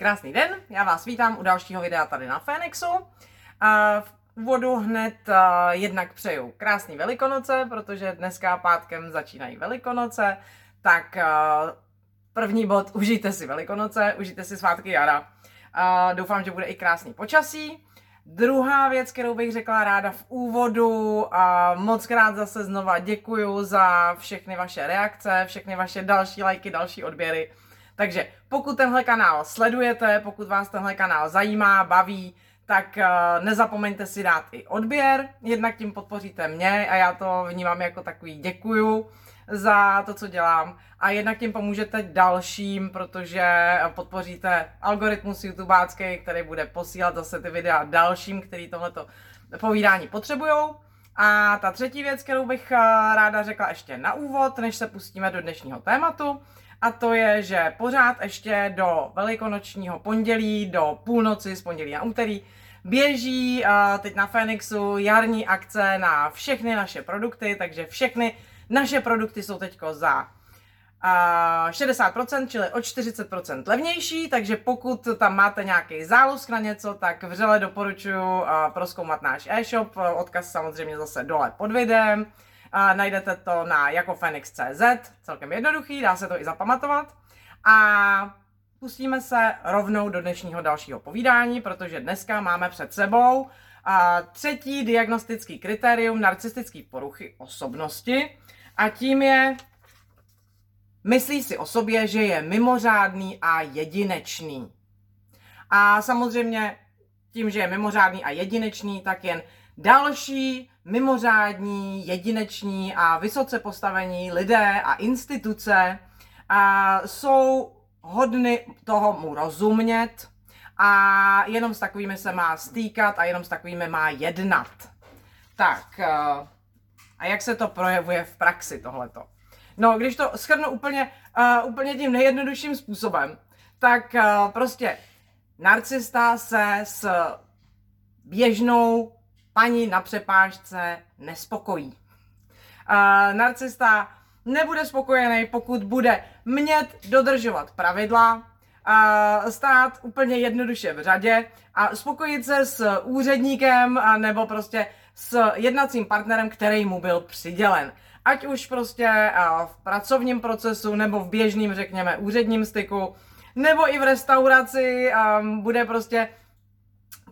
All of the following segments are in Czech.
Krásný den, já vás vítám u dalšího videa tady na Fénixu. V úvodu hned uh, jednak přeju krásný velikonoce, protože dneska pátkem začínají velikonoce, tak uh, první bod, užijte si velikonoce, užijte si svátky jara. Uh, doufám, že bude i krásný počasí. Druhá věc, kterou bych řekla ráda v úvodu, a moc krát zase znova děkuju za všechny vaše reakce, všechny vaše další lajky, další odběry. Takže pokud tenhle kanál sledujete, pokud vás tenhle kanál zajímá, baví, tak uh, nezapomeňte si dát i odběr, jednak tím podpoříte mě a já to vnímám jako takový děkuju za to, co dělám a jednak tím pomůžete dalším, protože podpoříte algoritmus YouTubeácký, který bude posílat zase ty videa dalším, který tohleto povídání potřebují. A ta třetí věc, kterou bych ráda řekla ještě na úvod, než se pustíme do dnešního tématu, a to je, že pořád ještě do velikonočního pondělí, do půlnoci z pondělí na úterý, běží teď na Fenixu jarní akce na všechny naše produkty, takže všechny naše produkty jsou teď za uh, 60%, čili o 40% levnější, takže pokud tam máte nějaký zálusk na něco, tak vřele doporučuji proskoumat náš e-shop, odkaz samozřejmě zase dole pod videem. Uh, najdete to na jakofenix.cz, celkem jednoduchý, dá se to i zapamatovat. A pustíme se rovnou do dnešního dalšího povídání, protože dneska máme před sebou uh, třetí diagnostický kritérium narcistické poruchy osobnosti a tím je myslí si o sobě, že je mimořádný a jedinečný. A samozřejmě tím, že je mimořádný a jedinečný, tak jen další mimořádní, jedineční a vysoce postavení lidé a instituce a jsou hodny toho mu rozumět a jenom s takovými se má stýkat a jenom s takovými má jednat. Tak, eh, a jak se to projevuje v praxi tohleto? No, když to schrnu úplně, uh, úplně tím nejjednodušším způsobem, tak uh, prostě narcista se s běžnou paní na přepážce nespokojí. Uh, narcista nebude spokojený, pokud bude mět dodržovat pravidla, uh, stát úplně jednoduše v řadě a spokojit se s úředníkem a nebo prostě s jednacím partnerem, který mu byl přidělen. Ať už prostě v pracovním procesu nebo v běžným, řekněme, úředním styku, nebo i v restauraci bude prostě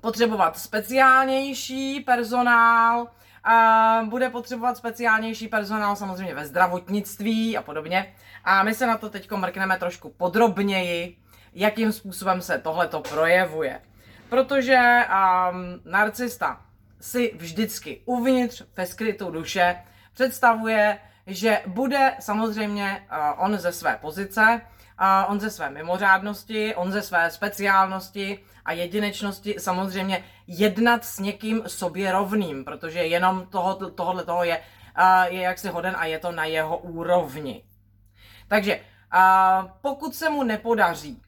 potřebovat speciálnější personál, a bude potřebovat speciálnější personál samozřejmě ve zdravotnictví a podobně. A my se na to teď mrkneme trošku podrobněji, jakým způsobem se tohle to projevuje. Protože um, narcista si vždycky uvnitř ve skrytu duše představuje, že bude samozřejmě uh, on ze své pozice, on ze své mimořádnosti, on ze své speciálnosti a jedinečnosti samozřejmě jednat s někým sobě rovným, protože jenom toho, tohohle toho je, je jaksi hoden a je to na jeho úrovni. Takže pokud se mu nepodaří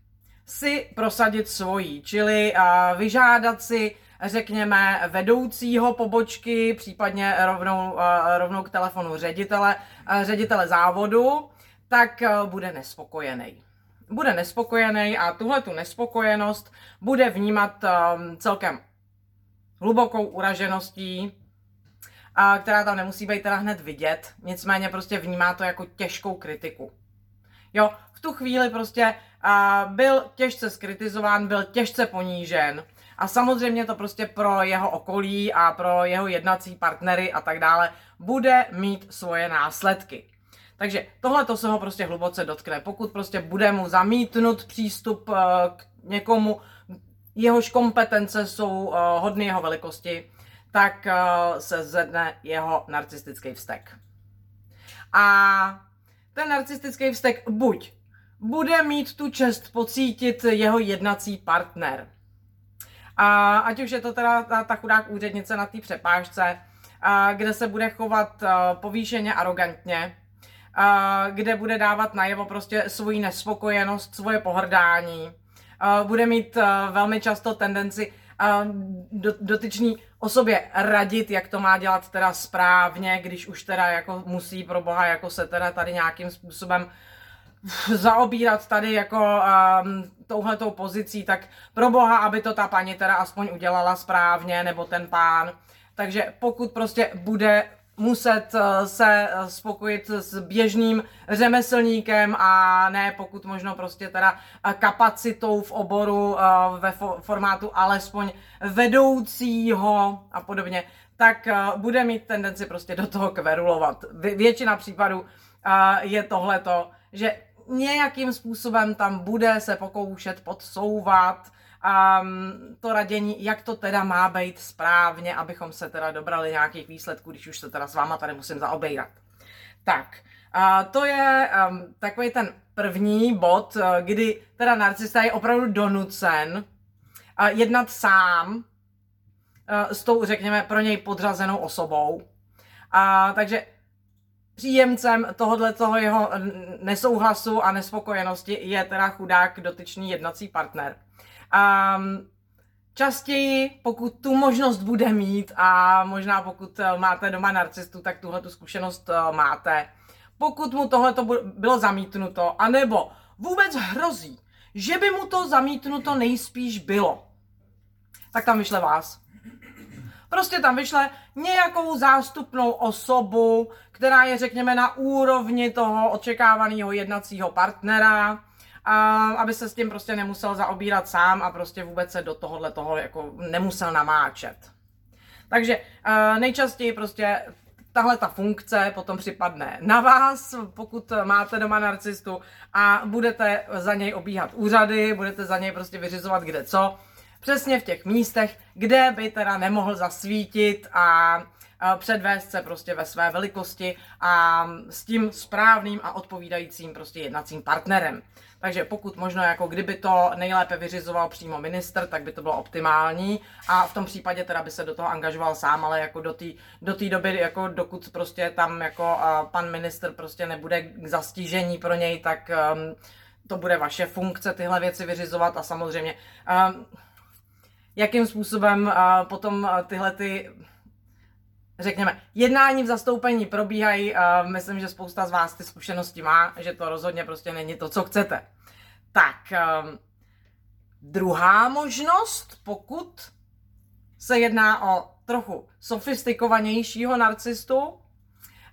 si prosadit svojí, čili vyžádat si řekněme, vedoucího pobočky, případně rovnou, rovnou k telefonu ředitele, ředitele závodu, tak uh, bude nespokojený bude nespokojený a tuhle tu nespokojenost bude vnímat um, celkem hlubokou uražeností, která tam nemusí být teda hned vidět, nicméně prostě vnímá to jako těžkou kritiku. Jo, v tu chvíli prostě byl těžce skritizován, byl těžce ponížen a samozřejmě to prostě pro jeho okolí a pro jeho jednací partnery a tak dále bude mít svoje následky. Takže tohle to se ho prostě hluboce dotkne. Pokud prostě bude mu zamítnut přístup uh, k někomu, jehož kompetence jsou uh, hodny jeho velikosti, tak uh, se zvedne jeho narcistický vztek. A ten narcistický vztek buď bude mít tu čest pocítit jeho jednací partner. A ať už je to teda ta, ta chudák úřednice na té přepážce, a kde se bude chovat povýšeně arrogantně, kde bude dávat najevo prostě svoji nespokojenost, svoje pohrdání. Bude mít velmi často tendenci dotyčný osobě radit, jak to má dělat teda správně, když už teda jako musí pro boha jako se teda tady nějakým způsobem zaobírat tady jako um, touhletou pozicí, tak pro boha, aby to ta paní teda aspoň udělala správně, nebo ten pán. Takže pokud prostě bude muset uh, se uh, spokojit s běžným řemeslníkem a ne pokud možno prostě teda uh, kapacitou v oboru ve formátu alespoň vedoucího a podobně, tak bude mít tendenci prostě do toho kverulovat. Většina případů je tohleto, že nějakým způsobem tam bude se pokoušet podsouvat um, to radění, jak to teda má být správně, abychom se teda dobrali nějakých výsledků, když už se teda s váma tady musím zaobejrat. Tak, uh, to je um, takový ten první bod, uh, kdy teda narcista je opravdu donucen uh, jednat sám uh, s tou, řekněme, pro něj podřazenou osobou. Uh, takže příjemcem tohohle toho jeho nesouhlasu a nespokojenosti je teda chudák dotyčný jednací partner. Um, častěji, pokud tu možnost bude mít a možná pokud eh, máte doma narcistu, tak tuhle tu zkušenost uh, máte. Pokud mu tohle bylo zamítnuto, anebo vůbec hrozí, že by mu to zamítnuto nejspíš bylo, tak tam vyšle vás. Prostě tam vyšle nějakou zástupnou osobu, která je, řekněme, na úrovni toho očekávaného jednacího partnera, a aby se s tím prostě nemusel zaobírat sám a prostě vůbec se do tohohle toho jako nemusel namáčet. Takže nejčastěji prostě tahle ta funkce potom připadne na vás, pokud máte doma narcistu a budete za něj obíhat úřady, budete za něj prostě vyřizovat kde co, přesně v těch místech, kde by teda nemohl zasvítit a předvést se prostě ve své velikosti a s tím správným a odpovídajícím prostě jednacím partnerem. Takže pokud možno, jako kdyby to nejlépe vyřizoval přímo minister, tak by to bylo optimální. A v tom případě teda by se do toho angažoval sám, ale jako do té do doby, jako dokud prostě tam jako pan minister prostě nebude k zastížení pro něj, tak um, to bude vaše funkce tyhle věci vyřizovat. A samozřejmě um, jakým způsobem uh, potom uh, tyhle ty řekněme, jednání v zastoupení probíhají, uh, myslím, že spousta z vás ty zkušenosti má, že to rozhodně prostě není to, co chcete. Tak, um, druhá možnost, pokud se jedná o trochu sofistikovanějšího narcistu uh,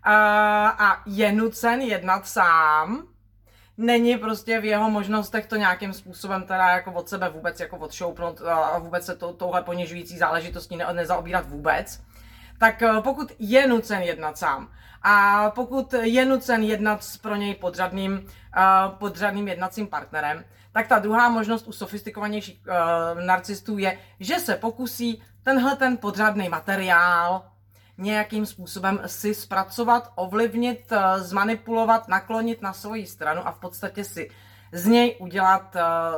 a je nucen jednat sám, není prostě v jeho možnostech to nějakým způsobem teda jako od sebe vůbec jako odšoupnout a vůbec se to, touhle ponižující záležitostí ne, nezaobírat vůbec, tak eh, pokud je nucen jednat sám a pokud je nucen jednat s pro něj podřadným, uh, podřadným jednacím partnerem, tak ta druhá možnost u sofistikovanějších uh, narcistů je, že se pokusí tenhle ten podřadný materiál nějakým způsobem si zpracovat, ovlivnit, zmanipulovat, naklonit na svoji stranu a v podstatě si z něj udělat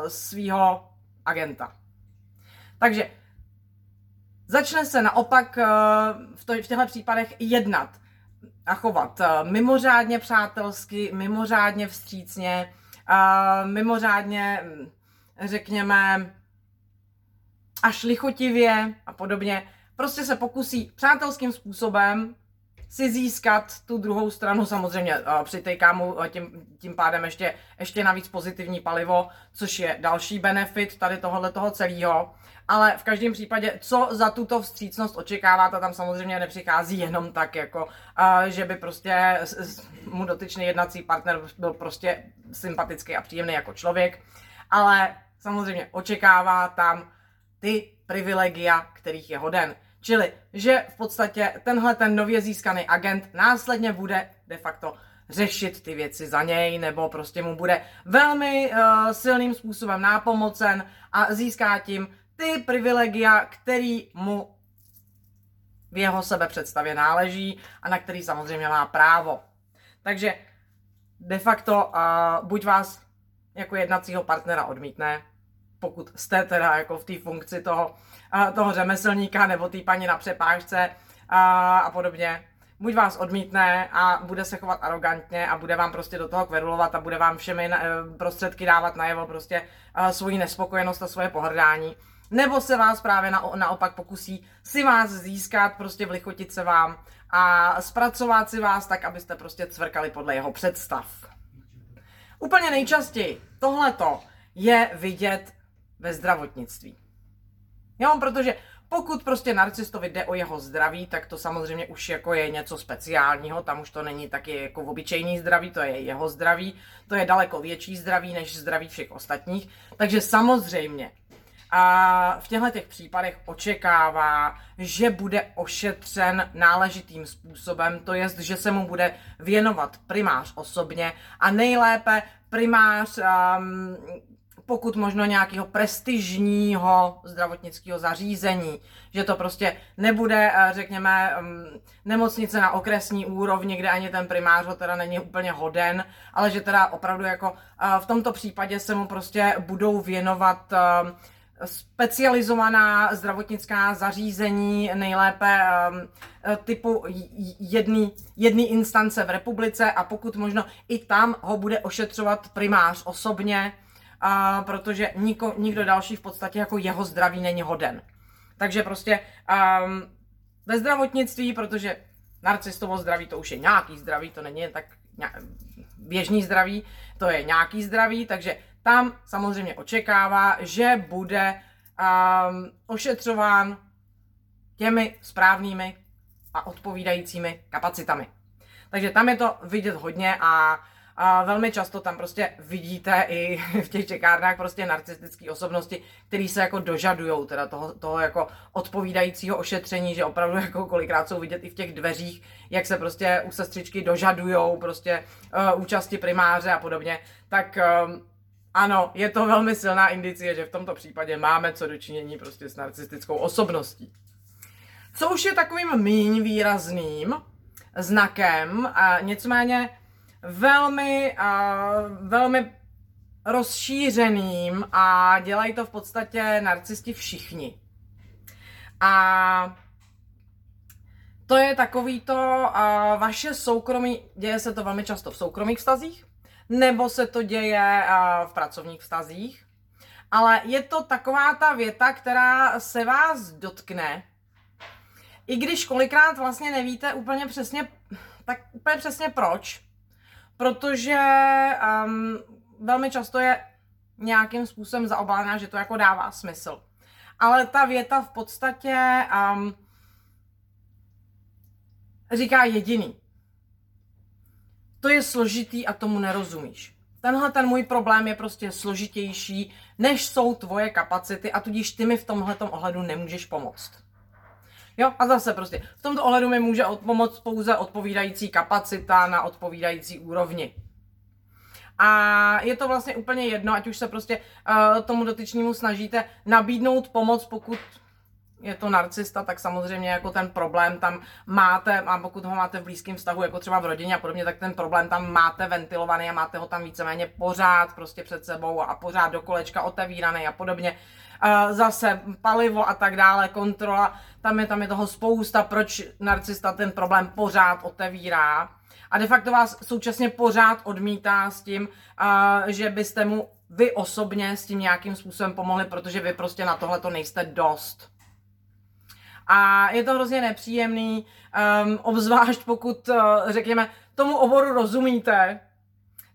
svýho agenta. Takže Začne se naopak eh, v, to, v těchto případech jednat a chovat eh, mimořádně přátelsky, mimořádně vstřícně, eh, mimořádně, hm, řekněme, až lichotivě a podobně. Prostě se pokusí přátelským způsobem si získat tu druhou stranu, samozřejmě přitejká mu tím, tím pádem ještě, ještě navíc pozitivní palivo, což je další benefit tady tohohle toho celého. Ale v každém případě, co za tuto vstřícnost očekáváte, tam samozřejmě nepřichází jenom tak, jako, uh, že by prostě mu dotyčný jednací partner byl prostě sympatický a příjemný jako člověk, ale samozřejmě očekává tam ty privilegia, kterých je hoden. Čili, že v podstatě tenhle ten nově získaný agent následně bude de facto řešit ty věci za něj, nebo prostě mu bude velmi uh, silným způsobem nápomocen a získá tím ty privilegia, který mu v jeho sebe představě náleží a na který samozřejmě má právo. Takže de facto uh, buď vás jako jednacího partnera odmítne, pokud jste teda jako v té funkci toho, toho řemeslníka nebo té paní na přepážce uh, a podobně, buď vás odmítne a bude se chovat arrogantně a bude vám prostě do toho kverulovat a bude vám všemi prostředky dávat najevo prostě uh, svoji nespokojenost a svoje pohrdání, nebo se vás právě na, naopak pokusí si vás získat, prostě vlichotit se vám a zpracovat si vás tak, abyste prostě cvrkali podle jeho představ. Úplně nejčastěji tohleto je vidět ve zdravotnictví. Jo, protože pokud prostě narcistovi jde o jeho zdraví, tak to samozřejmě už jako je něco speciálního, tam už to není taky jako obyčejný zdraví, to je jeho zdraví, to je daleko větší zdraví než zdraví všech ostatních, takže samozřejmě a v těchto těch případech očekává, že bude ošetřen náležitým způsobem, to jest, že se mu bude věnovat primář osobně a nejlépe primář um, pokud možno nějakého prestižního zdravotnického zařízení, že to prostě nebude, eh, řekněme, mm, nemocnice na okresní úrovni, kde ani ten primář ho teda není úplně hoden, ale že teda opravdu jako eh, v tomto případě se mu prostě budou věnovat eh, specializovaná zdravotnická zařízení, nejlépe typu jedný, jedný instance v republice a pokud možno i tam ho bude ošetřovat primář osobně, a protože niko, nikdo další v podstatě jako jeho zdraví není hoden. Takže prostě um, ve zdravotnictví, protože narcistovo zdraví to už je nějaký zdraví, to není tak běžný zdraví, to je nějaký zdraví, takže tam samozřejmě očekává, že bude um, ošetřován těmi správnými a odpovídajícími kapacitami. Takže tam je to vidět hodně a a velmi často tam prostě vidíte i v těch čekárnách prostě narcistické osobnosti, které se jako dožadujou teda toho, toho jako odpovídajícího ošetření, že opravdu jako kolikrát jsou vidět i v těch dveřích, jak se prostě u sestřičky dožadujou prostě uh, účasti primáře a podobně, tak um, ano, je to velmi silná indicie, že v tomto případě máme co dočinění prostě s narcistickou osobností. Co už je takovým míň výrazným znakem, a nicméně velmi, uh, velmi rozšířeným a dělají to v podstatě narcisti všichni. A to je takový to uh, vaše soukromí, děje se to velmi často v soukromých vztazích, nebo se to děje uh, v pracovních vztazích, ale je to taková ta věta, která se vás dotkne, i když kolikrát vlastně nevíte úplně přesně, tak úplně přesně proč, protože um, velmi často je nějakým způsobem zaobálená, že to jako dává smysl. Ale ta věta v podstatě um, říká jediný. To je složitý a tomu nerozumíš. Tenhle ten můj problém je prostě složitější, než jsou tvoje kapacity a tudíž ty mi v tomhle ohledu nemůžeš pomoct. Jo, a zase prostě v tomto ohledu mi může pomoct pouze odpovídající kapacita na odpovídající úrovni. A je to vlastně úplně jedno, ať už se prostě uh, tomu dotyčnému snažíte nabídnout pomoc, pokud je to narcista, tak samozřejmě jako ten problém tam máte, a pokud ho máte v blízkém vztahu, jako třeba v rodině a podobně, tak ten problém tam máte ventilovaný a máte ho tam víceméně pořád prostě před sebou a pořád do kolečka otevíraný a podobně. Zase palivo a tak dále, kontrola, tam je, tam je toho spousta, proč narcista ten problém pořád otevírá a de facto vás současně pořád odmítá s tím, že byste mu vy osobně s tím nějakým způsobem pomohli, protože vy prostě na tohle to nejste dost. A je to hrozně nepříjemný, um, obzvlášť pokud, uh, řekněme, tomu oboru rozumíte,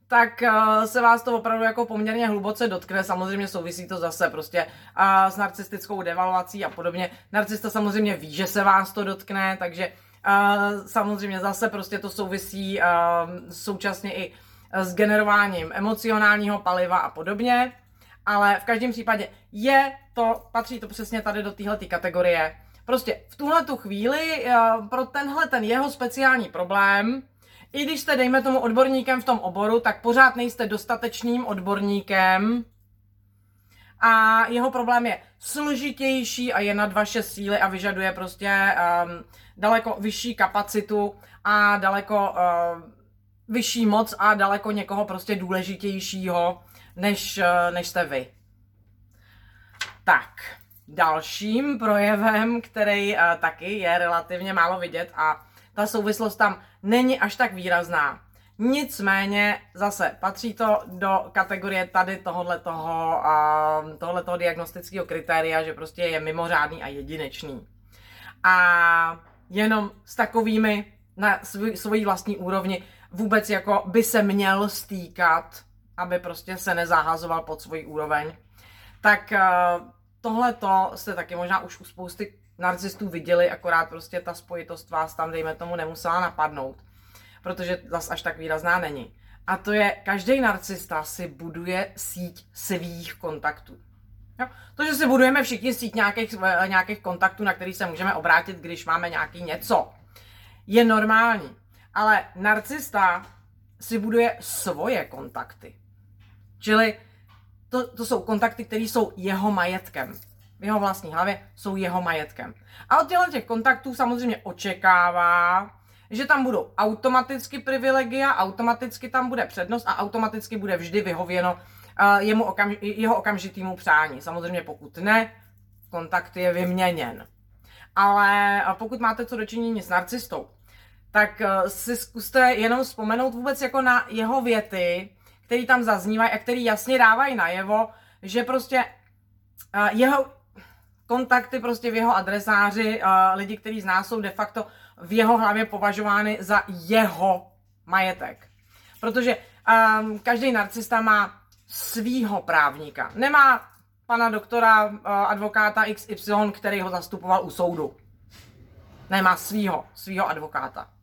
tak uh, se vás to opravdu jako poměrně hluboce dotkne. Samozřejmě souvisí to zase prostě uh, s narcistickou devalvací a podobně. Narcista samozřejmě ví, že se vás to dotkne, takže uh, samozřejmě zase prostě to souvisí uh, současně i s generováním emocionálního paliva a podobně. Ale v každém případě je to, patří to přesně tady do téhle kategorie Prostě v tuhle tu chvíli eh, pro tenhle ten jeho speciální problém, i když jste, dejme tomu, odborníkem v tom oboru, tak pořád nejste dostatečným odborníkem a jeho problém je složitější a je nad vaše síly a vyžaduje prostě um, daleko vyšší kapacitu a daleko uh, vyšší moc a daleko někoho prostě důležitějšího, než, uh, než jste vy. Tak. Dalším projevem, který uh, taky je relativně málo vidět a ta souvislost tam není až tak výrazná. Nicméně zase patří to do kategorie tady tohohle toho, uh, tohohle toho diagnostického kritéria, že prostě je mimořádný a jedinečný. A jenom s takovými na svůj, svojí vlastní úrovni vůbec jako by se měl stýkat aby prostě se nezahazoval pod svůj úroveň. Tak uh, tohle to jste taky možná už u spousty narcistů viděli, akorát prostě ta spojitost vás tam, dejme tomu, nemusela napadnout, protože zas až tak výrazná není. A to je, každý narcista si buduje síť svých kontaktů. Jo? To, že si budujeme všichni síť nějakých, eh, nějakých kontaktů, na který se můžeme obrátit, když máme nějaký něco, je normální. Ale narcista si buduje svoje kontakty. Čili to, to jsou kontakty, které jsou jeho majetkem. V jeho vlastní hlavě jsou jeho majetkem. A od těchto těch kontaktů samozřejmě očekává, že tam budou automaticky privilegia, automaticky tam bude přednost a automaticky bude vždy vyhověno uh, jemu okam, jeho okamžitýmu přání. Samozřejmě pokud ne, kontakt je vyměněn. Ale pokud máte co dočinění s narcistou, tak uh, si zkuste jenom vzpomenout vůbec jako na jeho věty, který tam zaznívají a který jasně dávají najevo, že prostě uh, jeho kontakty prostě v jeho adresáři, uh, lidi, kteří z nás jsou de facto v jeho hlavě považovány za jeho majetek. Protože um, každý narcista má svýho právníka. Nemá pana doktora, uh, advokáta XY, který ho zastupoval u soudu. Nemá svýho, svýho advokáta.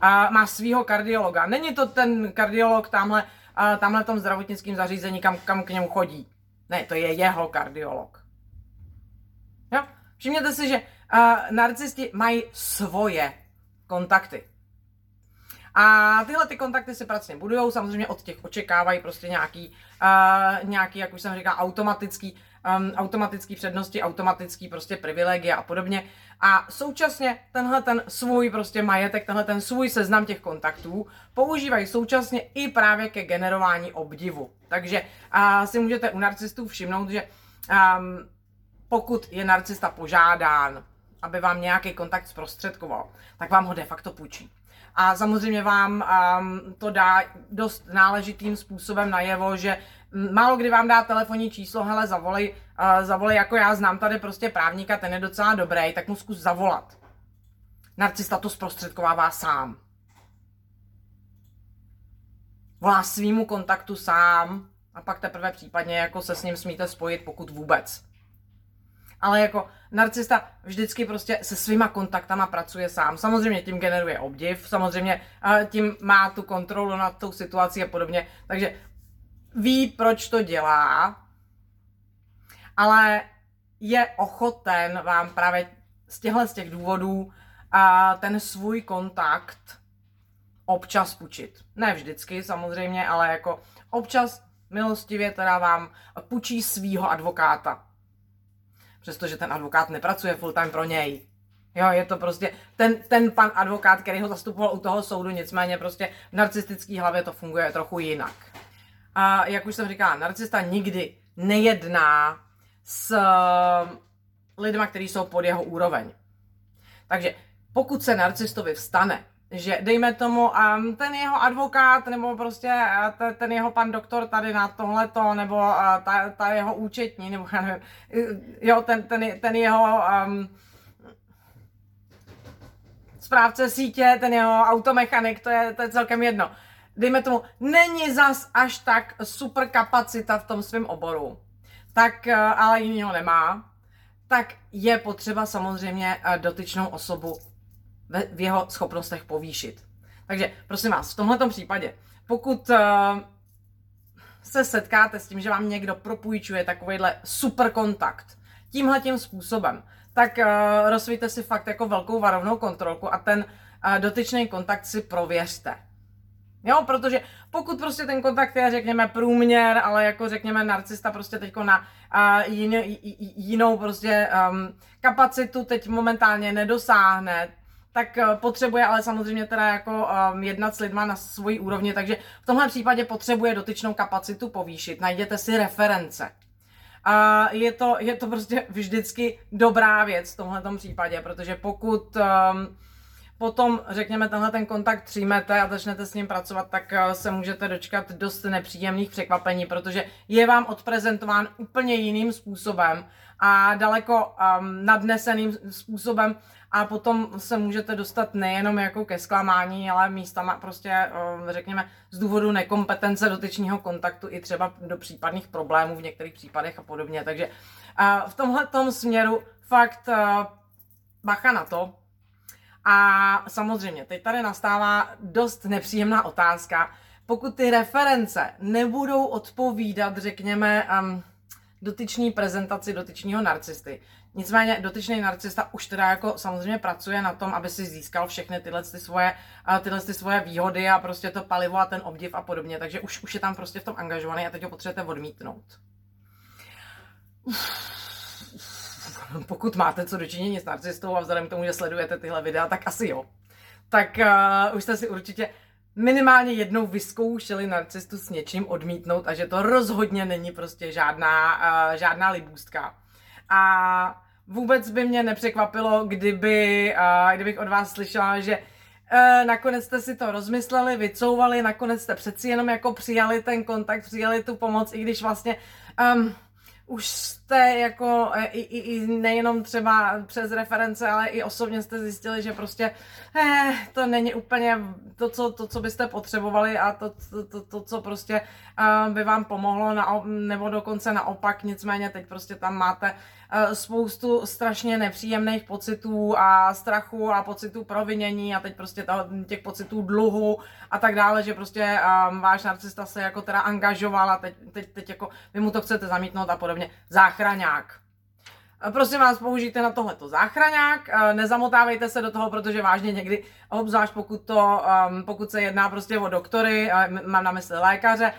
A má svýho kardiologa. Není to ten kardiolog tamhle, uh, tamhle tom zdravotnickém zařízení, kam, kam k němu chodí. Ne, to je jeho kardiolog. Jo? Všimněte si, že uh, narcisti mají svoje kontakty. A tyhle ty kontakty se pracně budují, samozřejmě od těch očekávají prostě nějaký, uh, nějaký jak už jsem říkal, automatický, um, automatický přednosti, automatický prostě privilegie a podobně. A současně tenhle ten svůj prostě majetek, tenhle ten svůj seznam těch kontaktů používají současně i právě ke generování obdivu. Takže uh, si můžete u narcistů všimnout, že um, pokud je narcista požádán, aby vám nějaký kontakt zprostředkoval, tak vám ho de facto půjčí. A samozřejmě vám um, to dá dost náležitým způsobem najevo, že málo kdy vám dá telefonní číslo, hele, zavolej, uh, zavolej, jako já znám tady prostě právníka, ten je docela dobrý, tak mu zkus zavolat. Narcista to zprostředkovává sám. Volá svýmu kontaktu sám a pak teprve případně jako se s ním smíte spojit, pokud vůbec ale jako narcista vždycky prostě se svýma kontaktama pracuje sám. Samozřejmě tím generuje obdiv, samozřejmě tím má tu kontrolu nad tou situací a podobně, takže ví, proč to dělá, ale je ochoten vám právě z těchto z těch důvodů a ten svůj kontakt občas půjčit. Ne vždycky samozřejmě, ale jako občas milostivě teda vám půjčí svýho advokáta přestože ten advokát nepracuje full time pro něj. Jo, je to prostě ten, ten pan advokát, který ho zastupoval u toho soudu, nicméně prostě v narcistické hlavě to funguje trochu jinak. A jak už jsem říkala, narcista nikdy nejedná s uh, lidma, kteří jsou pod jeho úroveň. Takže pokud se narcistovi vstane, že dejme tomu um, ten jeho advokát nebo prostě uh, ten jeho pan doktor tady na tohleto nebo uh, ta, ta jeho účetní nebo já nevím, jo, ten, ten, ten jeho um, správce sítě, ten jeho automechanik, to je, to je celkem jedno. Dejme tomu, není zas až tak super kapacita v tom svém oboru, tak uh, ale jinýho nemá, tak je potřeba samozřejmě uh, dotyčnou osobu v jeho schopnostech povýšit. Takže prosím vás, v tomto případě, pokud uh, se setkáte s tím, že vám někdo propůjčuje takovýhle super kontakt tímhle tím způsobem, tak uh, rozvíjte si fakt jako velkou varovnou kontrolku a ten uh, dotyčný kontakt si prověřte. Jo, protože pokud prostě ten kontakt je, řekněme, průměr, ale jako řekněme narcista prostě teďko na uh, jinou, jinou prostě um, kapacitu teď momentálně nedosáhne, tak eh, potřebuje ale samozřejmě teda jako um, jednat s lidma na svojí úrovni, takže v tomhle případě potřebuje dotyčnou kapacitu povýšit. Najděte si reference. A je to, je to prostě vždycky dobrá věc v tomhle případě, protože pokud, um, potom, řekněme, tenhle ten kontakt přijmete a začnete s ním pracovat, tak eh, se můžete dočkat dost nepříjemných překvapení, protože je vám odprezentován úplně jiným způsobem a daleko um, nadneseným způsobem a potom se můžete dostat nejenom jako ke zklamání, ale místama prostě, um, řekněme, z důvodu nekompetence dotyčního kontaktu i třeba do případných problémů v některých případech a podobně. Takže uh, v tomhle směru fakt uh, bacha na to, a samozřejmě, teď tady nastává dost nepříjemná otázka. Pokud ty reference nebudou odpovídat, řekněme, um, dotyčný prezentaci dotyčního narcisty. Nicméně dotyčný narcista už teda jako samozřejmě pracuje na tom, aby si získal všechny tyhle ty svoje, tyhle ty svoje výhody a prostě to palivo a ten obdiv a podobně. Takže už, už je tam prostě v tom angažovaný a teď ho potřebujete odmítnout. Pokud máte co dočinění s narcistou a vzhledem k tomu, že sledujete tyhle videa, tak asi jo. Tak uh, už jste si určitě minimálně jednou vyzkoušeli narcistu s něčím odmítnout a že to rozhodně není prostě žádná, uh, žádná libůstka. A vůbec by mě nepřekvapilo, kdyby, uh, kdybych od vás slyšela, že nakonec jste si to rozmysleli, vycouvali, nakonec jste přeci jenom jako přijali ten kontakt, přijali tu pomoc, i když vlastně um, už jste jako e, i, i, i nejenom třeba přes reference, ale i osobně jste zjistili, že prostě eh, to není úplně to co, to, co byste potřebovali a to, to, to, to co prostě uh, by vám pomohlo, na, nebo dokonce naopak, nicméně teď prostě tam máte uh, spoustu strašně nepříjemných pocitů a strachu a pocitů provinění a teď prostě to, těch pocitů dluhu a tak dále, že prostě um, váš narcista se jako teda angažoval a teď, teď, teď jako vy mu to chcete zamítnout a podobně. Záchraňák. Prosím vás, použijte na tohleto záchraňák, nezamotávejte se do toho, protože vážně někdy, obzvlášť pokud, to, um, pokud se jedná prostě o doktory, mám na mysli lékaře,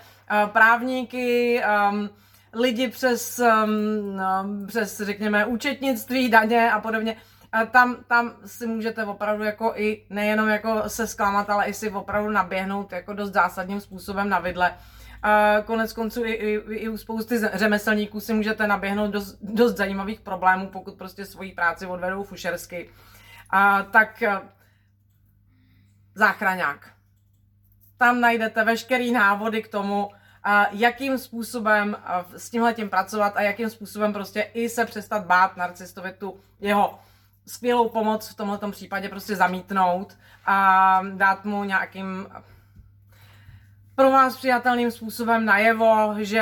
právníky, um, lidi přes, um, přes, řekněme, účetnictví, daně a podobně, tam, tam si můžete opravdu jako i nejenom jako se zklamat, ale i si opravdu naběhnout jako dost zásadním způsobem na vidle. Uh, konec konců i, i, i u spousty řemeslníků si můžete naběhnout dost, dost zajímavých problémů, pokud prostě svoji práci odvedou fušersky. Uh, tak uh, záchraňák. Tam najdete veškerý návody k tomu, uh, jakým způsobem uh, s tímhle tím pracovat a jakým způsobem prostě i se přestat bát narcistovi tu jeho skvělou pomoc v tomto případě prostě zamítnout a dát mu nějakým pro vás přijatelným způsobem najevo, že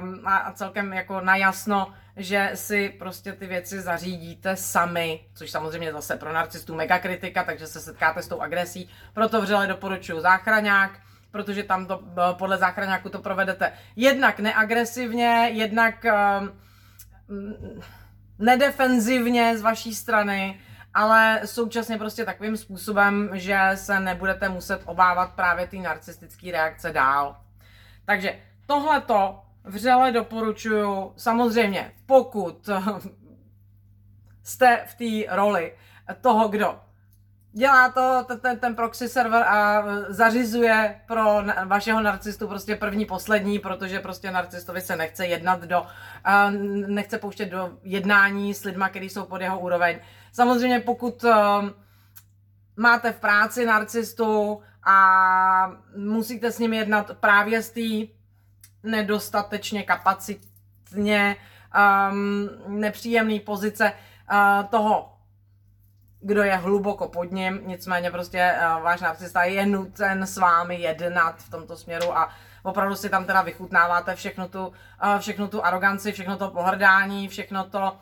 um, a celkem jako najasno, že si prostě ty věci zařídíte sami, což samozřejmě zase pro narcistů mega kritika, takže se setkáte s tou agresí. Proto vřele doporučuji záchraňák, protože tam to podle záchraňáku to provedete jednak neagresivně, jednak um, nedefenzivně z vaší strany, ale současně prostě takovým způsobem, že se nebudete muset obávat právě ty narcistické reakce dál. Takže tohleto vřele doporučuju, samozřejmě pokud jste v té roli toho, kdo dělá to ten, ten proxy server a zařizuje pro vašeho narcistu prostě první, poslední, protože prostě narcistovi se nechce jednat do, nechce pouštět do jednání s lidma, kteří jsou pod jeho úroveň. Samozřejmě pokud um, máte v práci narcistu a musíte s ním jednat právě z té nedostatečně kapacitně um, nepříjemné pozice uh, toho kdo je hluboko pod ním, nicméně prostě uh, váš narcista je nucen s vámi jednat v tomto směru a opravdu si tam teda vychutnáváte všechno tu, uh, všechno tu aroganci, všechno to pohrdání, všechno to,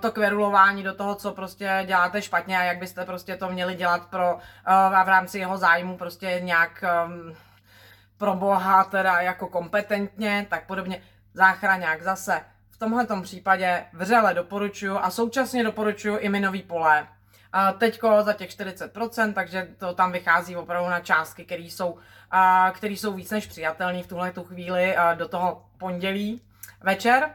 to kverulování do toho, co prostě děláte špatně a jak byste prostě to měli dělat pro, a v rámci jeho zájmu prostě nějak um, pro boha teda jako kompetentně, tak podobně. Záchraňák zase. V tomhle případě vřele doporučuju a současně doporučuju i minový pole, teďko za těch 40%, takže to tam vychází opravdu na částky, které jsou, které jsou víc než přijatelné v tuhle tu chvíli do toho pondělí večer.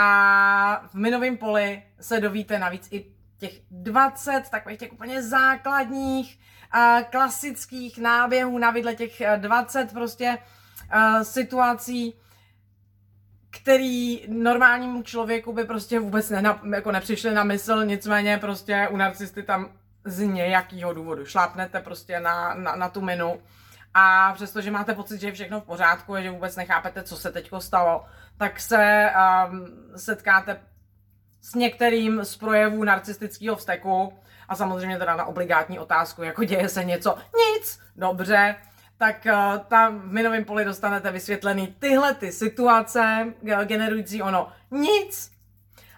A v minovém poli se dovíte navíc i těch 20 takových těch úplně základních, klasických náběhů na vidle těch 20 prostě situací, který normálnímu člověku by prostě vůbec nena, jako nepřišli na mysl, nicméně prostě u narcisty tam z nějakého důvodu. Šlápnete prostě na, na, na tu minu a přestože máte pocit, že je všechno v pořádku a že vůbec nechápete, co se teď stalo, tak se um, setkáte s některým z projevů narcistického vzteku a samozřejmě teda na obligátní otázku, jako děje se něco, nic, dobře, tak uh, tam v minovém poli dostanete vysvětlený tyhle ty situace generující ono nic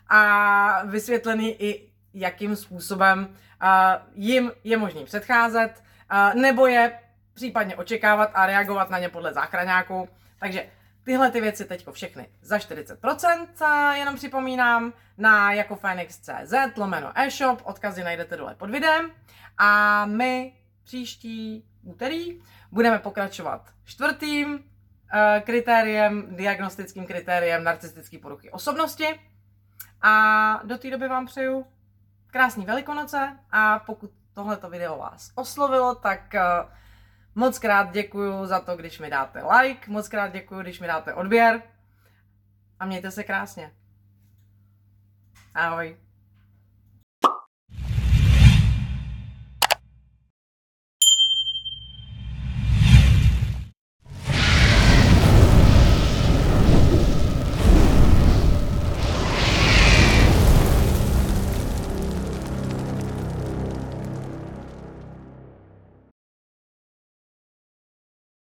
a vysvětlený i jakým způsobem uh, jim je možný předcházet, uh, nebo je případně očekávat a reagovat na ně podle záchraňáku. Takže tyhle ty věci teďko všechny za 40%, jenom připomínám, na jako Phoenix.cz lomeno e-shop, odkazy najdete dole pod videem. A my příští úterý budeme pokračovat čtvrtým uh, kritériem, diagnostickým kritériem narcistické poruchy osobnosti. A do té doby vám přeju krásný velikonoce a pokud tohleto video vás oslovilo, tak uh, Moc krát děkuju za to, když mi dáte like, moc krát děkuju, když mi dáte odběr a mějte se krásně. Ahoj.